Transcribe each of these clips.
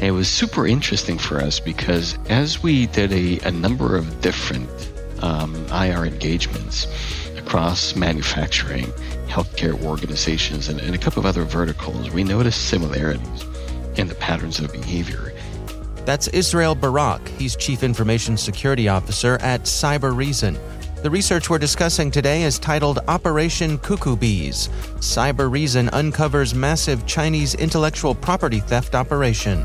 and it was super interesting for us because as we did a, a number of different um, IR engagements across manufacturing, healthcare organizations, and, and a couple of other verticals, we noticed similarities in the patterns of behavior. That's Israel Barak. He's Chief Information Security Officer at Cybereason. The research we're discussing today is titled Operation Cuckoo Bees. Cybereason uncovers massive Chinese intellectual property theft operation.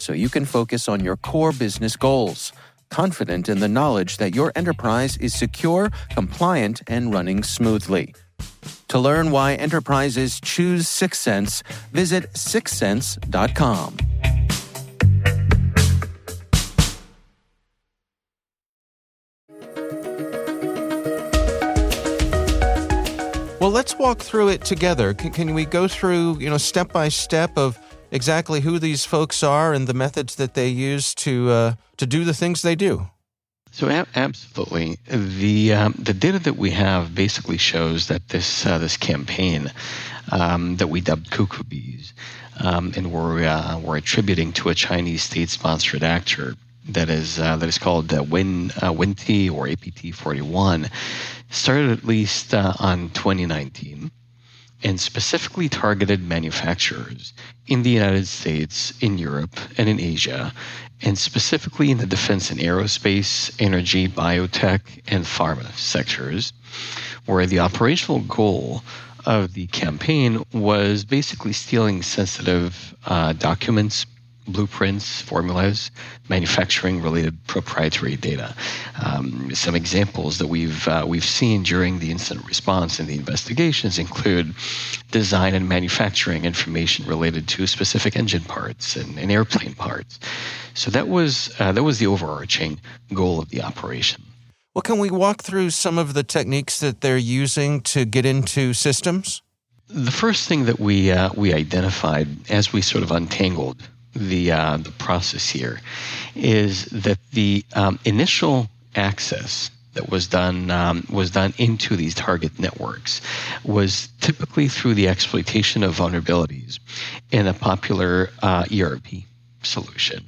so you can focus on your core business goals. Confident in the knowledge that your enterprise is secure, compliant, and running smoothly. To learn why enterprises choose Syxsense, visit syxsense.com. Well, let's walk through it together. Can, can, we go through, you know, step by step of exactly who these folks are and the methods that they use to uh, to do the things they do? So absolutely, the um, the data that we have basically shows that this uh, this campaign um, that we dubbed Cuckoo Bees, um, and we're uh, we're attributing to a Chinese state-sponsored actor that is uh, that is called uh, Win uh, or APT 41 started at least uh, on 2019 and specifically targeted manufacturers in the United States, in Europe, and in Asia, and specifically in the defense and aerospace, energy, biotech, and pharma sectors, where the operational goal of the campaign was basically stealing sensitive uh, documents, blueprints, formulas, manufacturing related proprietary data. Um, some examples that we've uh, we've seen during the incident response and the investigations include design and manufacturing information related to specific engine parts and, and airplane parts. So that was uh, that was the overarching goal of the operation. Well, can we walk through some of the techniques that they're using to get into systems? The first thing that we uh, we identified as we sort of untangled the uh, the process here is that the um, initial access that was done um, was done into these target networks was typically through the exploitation of vulnerabilities in a popular uh, ERP solution.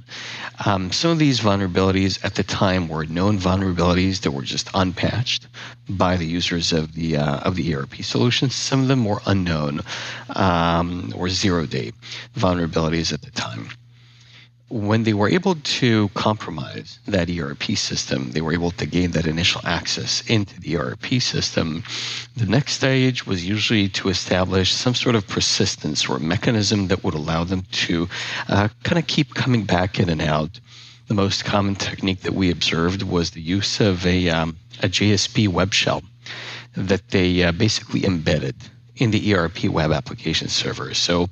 Um, some of these vulnerabilities at the time were known vulnerabilities that were just unpatched by the users of the uh, of the ERP solution. Some of them were unknown um, or zero day vulnerabilities at the time when they were able to compromise that ERP system, they were able to gain that initial access into the ERP system. The next stage was usually to establish some sort of persistence or mechanism that would allow them to uh, kind of keep coming back in and out. The most common technique that we observed was the use of a, um, a JSP web shell that they uh, basically embedded in the ERP web application server. So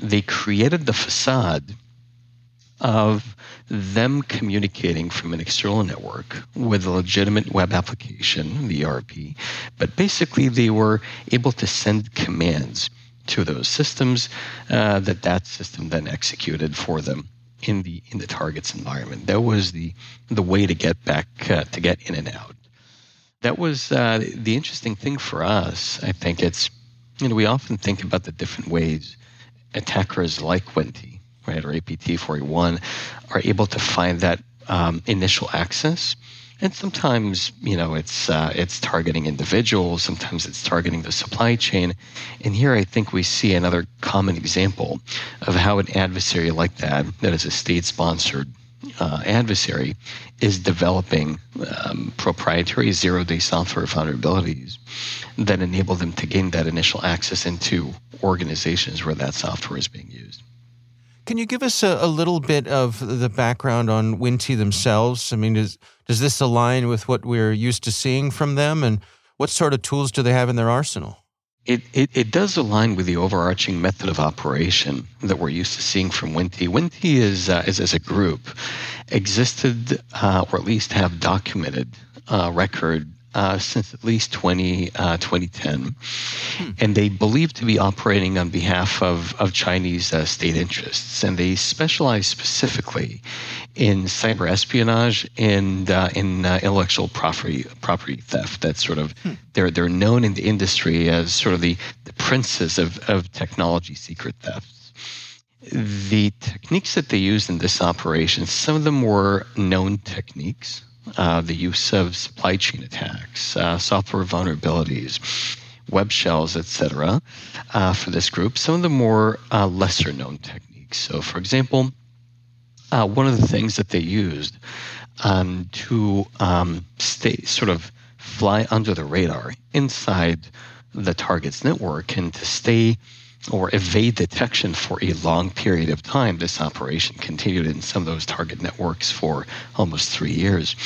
they created the facade of them communicating from an external network with a legitimate web application, the ERP, but basically they were able to send commands to those systems uh, that that system then executed for them in the in the target's environment. That was the the way to get back uh, to get in and out. That was uh, the interesting thing for us. I think it's you know we often think about the different ways attackers like Winnti right, or APT 41, are able to find that um, initial access. And sometimes, you know, it's uh, it's targeting individuals. Sometimes it's targeting the supply chain. And here, I think we see another common example of how an adversary like that, that is a state-sponsored uh, adversary, is developing um, proprietary zero-day software vulnerabilities that enable them to gain that initial access into organizations where that software is being used. Can you give us a, a, little bit of the background on Winnti themselves? I mean, does, does this align with what we're used to seeing from them? And what sort of tools do they have in their arsenal? It, it, it does align with the overarching method of operation that we're used to seeing from Winnti. Winnti is, uh, is as a group, existed uh, or at least have documented uh, record uh, since at least 20, uh, 2010. Hmm. And they believe to be operating on behalf of, of Chinese uh, state interests. And they specialize specifically in cyber espionage and uh, in uh, intellectual property, property theft. That's sort of, hmm. they're, they're known in the industry as sort of the, the princes of, of technology secret theft the techniques that they used in this operation, some of them were known techniques uh, the use of supply chain attacks, uh, software vulnerabilities, web shells, etc. Uh, for this group. Some of the more uh, lesser known techniques. So, for example, uh, one of the things that they used um, to um, stay sort of fly under the radar inside the target's network and to stay or evade detection for a long period of time. This operation continued in some of those target networks for almost three years.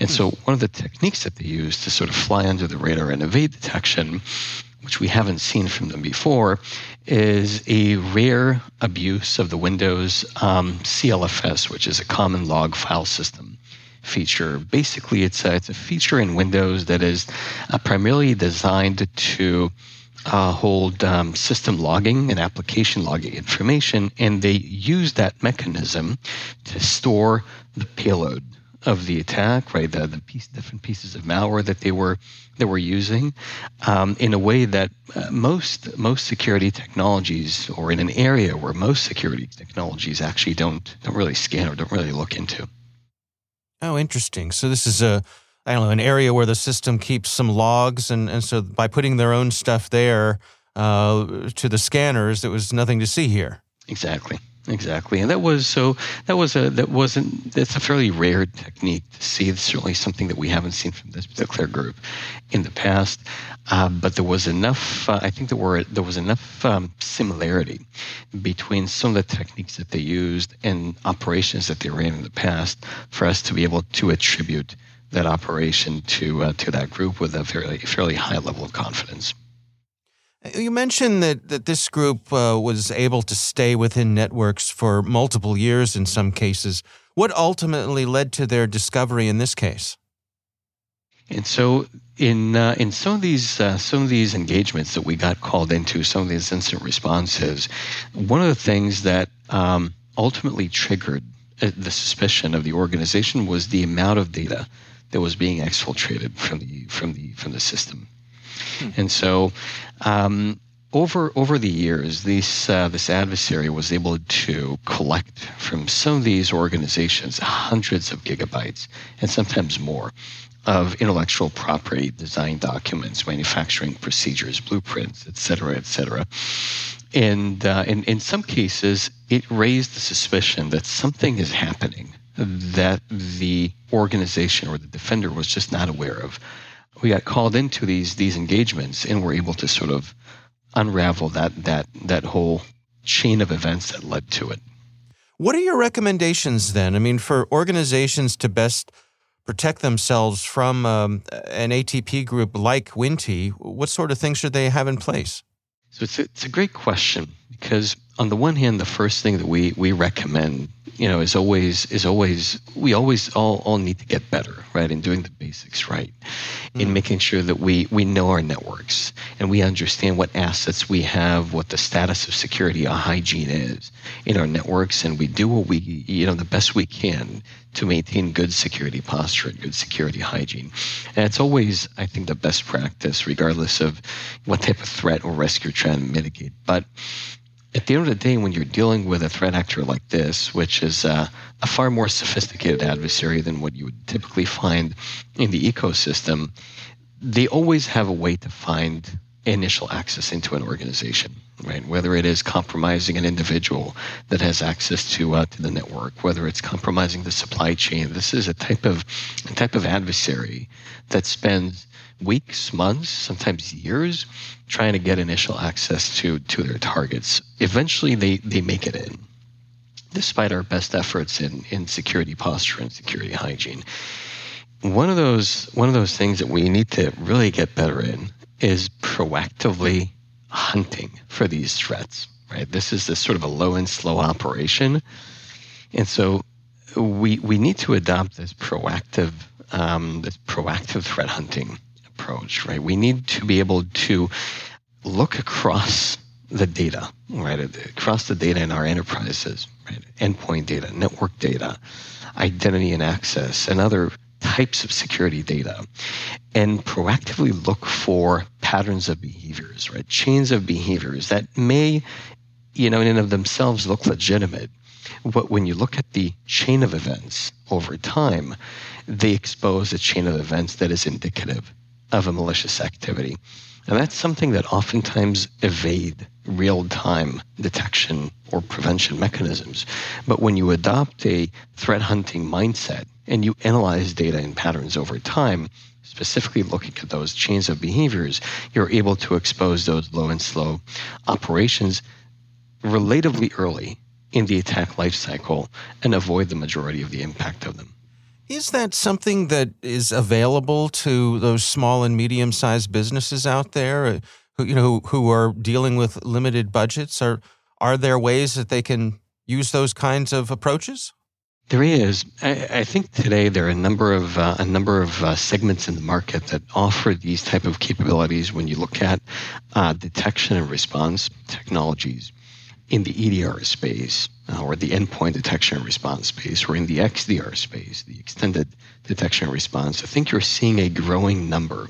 And so, one of the techniques that they use to sort of fly under the radar and evade detection, which we haven't seen from them before, is a rare abuse of the Windows um, CLFS, which is a common log file system feature. Basically, it's a, it's a feature in Windows that is uh, primarily designed to uh, hold um, system logging and application logging information, and they use that mechanism to store the payload of the attack, right? The, the piece, different pieces of malware that they were that were using, um, in a way that uh, most most security technologies, or in an area where most security technologies actually don't don't really scan or don't really look into. Oh, interesting. So this is a I don't know, an area where the system keeps some logs, and, and so by putting their own stuff there uh, to the scanners, it was nothing to see here. Exactly, exactly, and that was so. That was a that wasn't. That's a fairly rare technique to see. It's certainly something that we haven't seen from this particular group in the past. Uh, but there was enough. Uh, I think there were there was enough um, similarity between some of the techniques that they used and operations that they ran in the past for us to be able to attribute that operation to uh, to that group with a fairly fairly high level of confidence. You mentioned that, that this group uh, was able to stay within networks for multiple years in some cases. What ultimately led to their discovery in this case? And so, in uh, in some of these uh, some of these engagements that we got called into, some of these instant responses, one of the things that um, ultimately triggered uh, the suspicion of the organization was the amount of data that was being exfiltrated from the from the from the system. Hmm. And so um, over over the years, this uh, this adversary was able to collect from some of these organizations hundreds of gigabytes and sometimes more of intellectual property design documents, manufacturing procedures, blueprints, et cetera, et cetera. And uh, in, in some cases, it raised the suspicion that something is happening that the organization or the defender was just not aware of. We got called into these these engagements and were able to sort of unravel that that that whole chain of events that led to it. What are your recommendations then? I mean, for organizations to best protect themselves from um, an ATP group like Winnti, what sort of things should they have in place? So it's a, it's a great question because on the one hand, the first thing that we we recommend, you know, is always is always we always all all need to get better, right, in doing the basics right, mm. in making sure that we we know our networks and we understand what assets we have, what the status of security or hygiene is in our networks, and we do what we you know the best we can to maintain good security posture and good security hygiene. And it's always, I think, the best practice, regardless of what type of threat or risk you're trying to mitigate. But at the end of the day, when you're dealing with a threat actor like this, which is uh, a far more sophisticated adversary than what you would typically find in the ecosystem, they always have a way to find initial access into an organization, right? Whether it is compromising an individual that has access to uh, to the network, whether it's compromising the supply chain. This is a type of a type of adversary that spends weeks, months, sometimes years trying to get initial access to, to their targets. Eventually, they, they make it in, despite our best efforts in, in security posture and security hygiene. One of those one of those things that we need to really get better in is proactively hunting for these threats. Right, this is this sort of a low and slow operation, and so we we need to adopt this proactive um, this proactive threat hunting approach, right? We need to be able to look across the data, right? Across the data in our enterprises, right? Endpoint data, network data, identity and access, and other types of security data, and proactively look for patterns of behaviors, right? Chains of behaviors that may, you know, in and of themselves look legitimate. But when you look at the chain of events over time, they expose a chain of events that is indicative of a malicious activity. And that's something that oftentimes evade real-time detection or prevention mechanisms. But when you adopt a threat hunting mindset and you analyze data and patterns over time, specifically looking at those chains of behaviors, you're able to expose those low and slow operations relatively early in the attack lifecycle and avoid the majority of the impact of them. Is that something that is available to those small and medium sized businesses out there uh, who, you know, who, are dealing with limited budgets? Are, are there ways that they can use those kinds of approaches? There is. I, I think today there are a number of uh, a number of uh, segments in the market that offer these type of capabilities. When you look at uh, detection and response technologies, in the EDR space uh, or the endpoint detection and response space or in the XDR space, the extended detection and response, I think you're seeing a growing number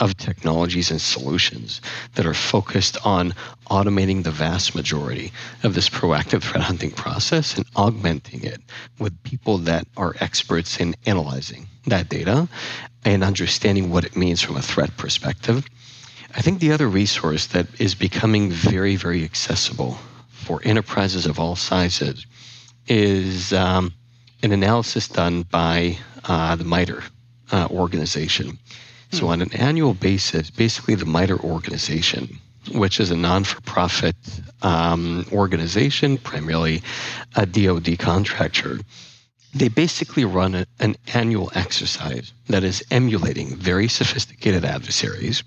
of technologies and solutions that are focused on automating the vast majority of this proactive threat hunting process and augmenting it with people that are experts in analyzing that data and understanding what it means from a threat perspective. I think the other resource that is becoming very, very accessible for enterprises of all sizes is um, an analysis done by uh, the MITRE uh, organization. So, hmm. on an annual basis, basically, the MITRE organization, which is a non for profit um, organization, primarily a DoD contractor, they basically run a, an annual exercise that is emulating very sophisticated adversaries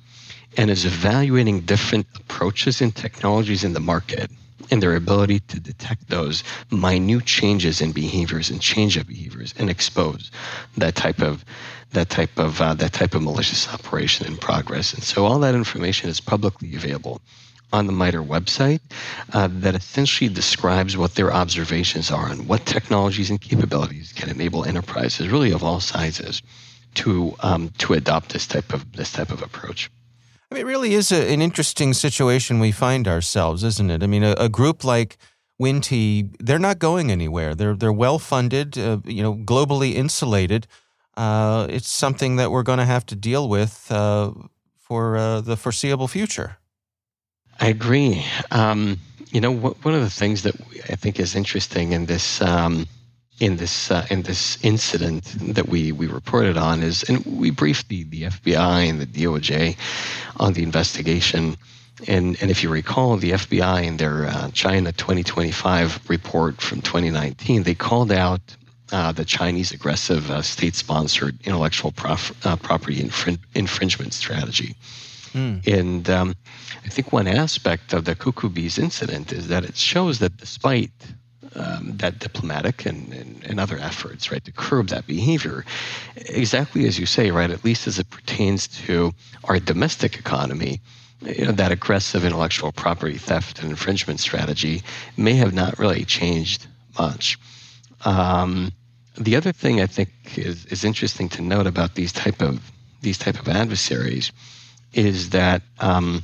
and is evaluating different approaches and technologies in the market and their ability to detect those minute changes in behaviors and change of behaviors and expose that type of that type of uh, that type of malicious operation in progress. And so all that information is publicly available on the MITRE website uh, that essentially describes what their observations are and what technologies and capabilities can enable enterprises, really of all sizes, to um, to adopt this type of this type of approach. I mean, it really is a, an interesting situation we find ourselves, isn't it? I mean, a, a group like Winnti, they're not going anywhere. They're they're well funded, uh, you know, globally insulated. Uh, it's something that we're going to have to deal with uh, for uh, the foreseeable future. I agree. Um, you know, one of the things that I think is interesting in this um, in this uh, in this incident that we we reported on is, and we briefed the the FBI and the DOJ on the investigation. And, and if you recall, the FBI in their uh, China 2025 report from 2019, they called out uh, the Chinese aggressive uh, state sponsored intellectual prof- uh, property infring- infringement strategy. Mm. And um, I think one aspect of the Cuckoo Bees incident is that it shows that despite um, that diplomatic and, and, and, other efforts, right, to curb that behavior, exactly as you say, right, at least as it pertains to our domestic economy, you know, that aggressive intellectual property theft and infringement strategy may have not really changed much. Um, the other thing I think is, is interesting to note about these type of these type of adversaries is that um,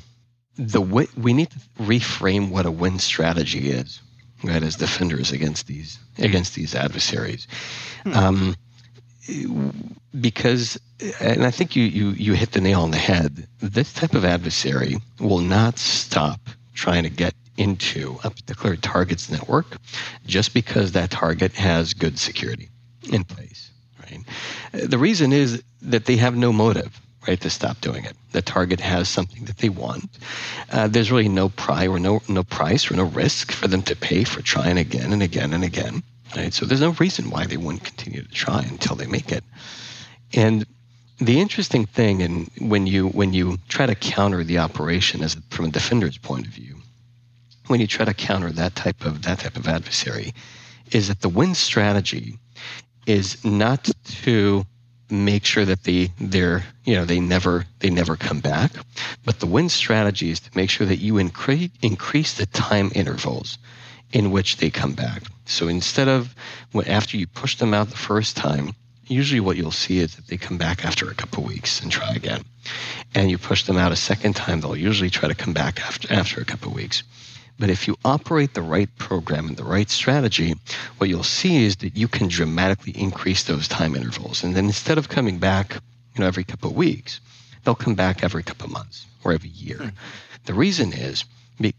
the we need to reframe what a win strategy is, right? As defenders against these against these adversaries, hmm. um, because and I think you you you hit the nail on the head. This type of adversary will not stop trying to get into a particular target's network just because that target has good security in place. Right. The reason is that they have no motive right, to stop doing it. The target has something that they want. Uh, there's really no price or no no price or no risk for them to pay for trying again and again and again. Right? So there's no reason why they wouldn't continue to try until they make it. And the interesting thing, and when you when you try to counter the operation as from a defender's point of view, when you try to counter that type of that type of adversary, is that the win strategy is not to make sure that they they're you know they never they never come back. But the win strategy is to make sure that you increase increase the time intervals in which they come back. So instead of after you push them out the first time usually what you'll see is that they come back after a couple weeks and try again. And you push them out a second time they'll usually try to come back after after a couple weeks but if you operate the right program and the right strategy, what you'll see is that you can dramatically increase those time intervals. And then instead of coming back, you know, every couple of weeks, they'll come back every couple of months or every year. Hmm. The reason is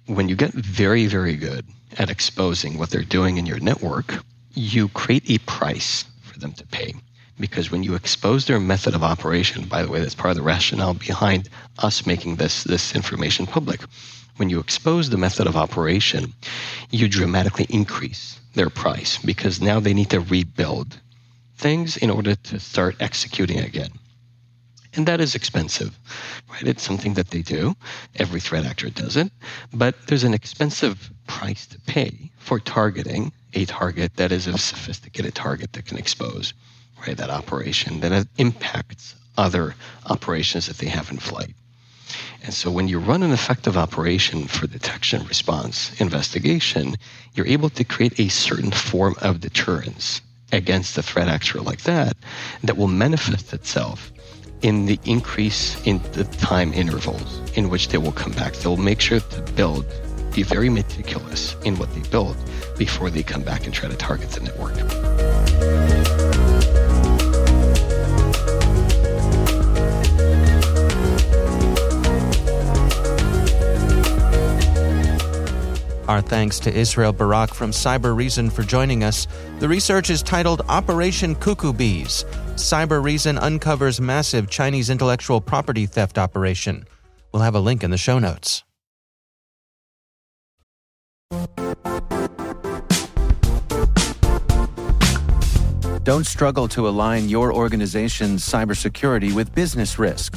when you get very, very good at exposing what they're doing in your network, you create a price for them to pay. Because when you expose their method of operation, by the way, that's part of the rationale behind us making this, this information public when you expose the method of operation, you dramatically increase their price because now they need to rebuild things in order to start executing again. And that is expensive, right? It's something that they do. Every threat actor does it. But there's an expensive price to pay for targeting a target that is a sophisticated target that can expose, right, that operation that impacts other operations that they have in flight. And so when you run an effective operation for detection, response, investigation, you're able to create a certain form of deterrence against a threat actor like that that will manifest itself in the increase in the time intervals in which they will come back. They'll make sure to build, be very meticulous in what they build before they come back and try to target the network. Our thanks to Israel Barak from Cybereason for joining us. The research is titled Operation Cuckoo Bees. Cybereason uncovers massive Chinese intellectual property theft operation. We'll have a link in the show notes. Don't struggle to align your organization's cybersecurity with business risk.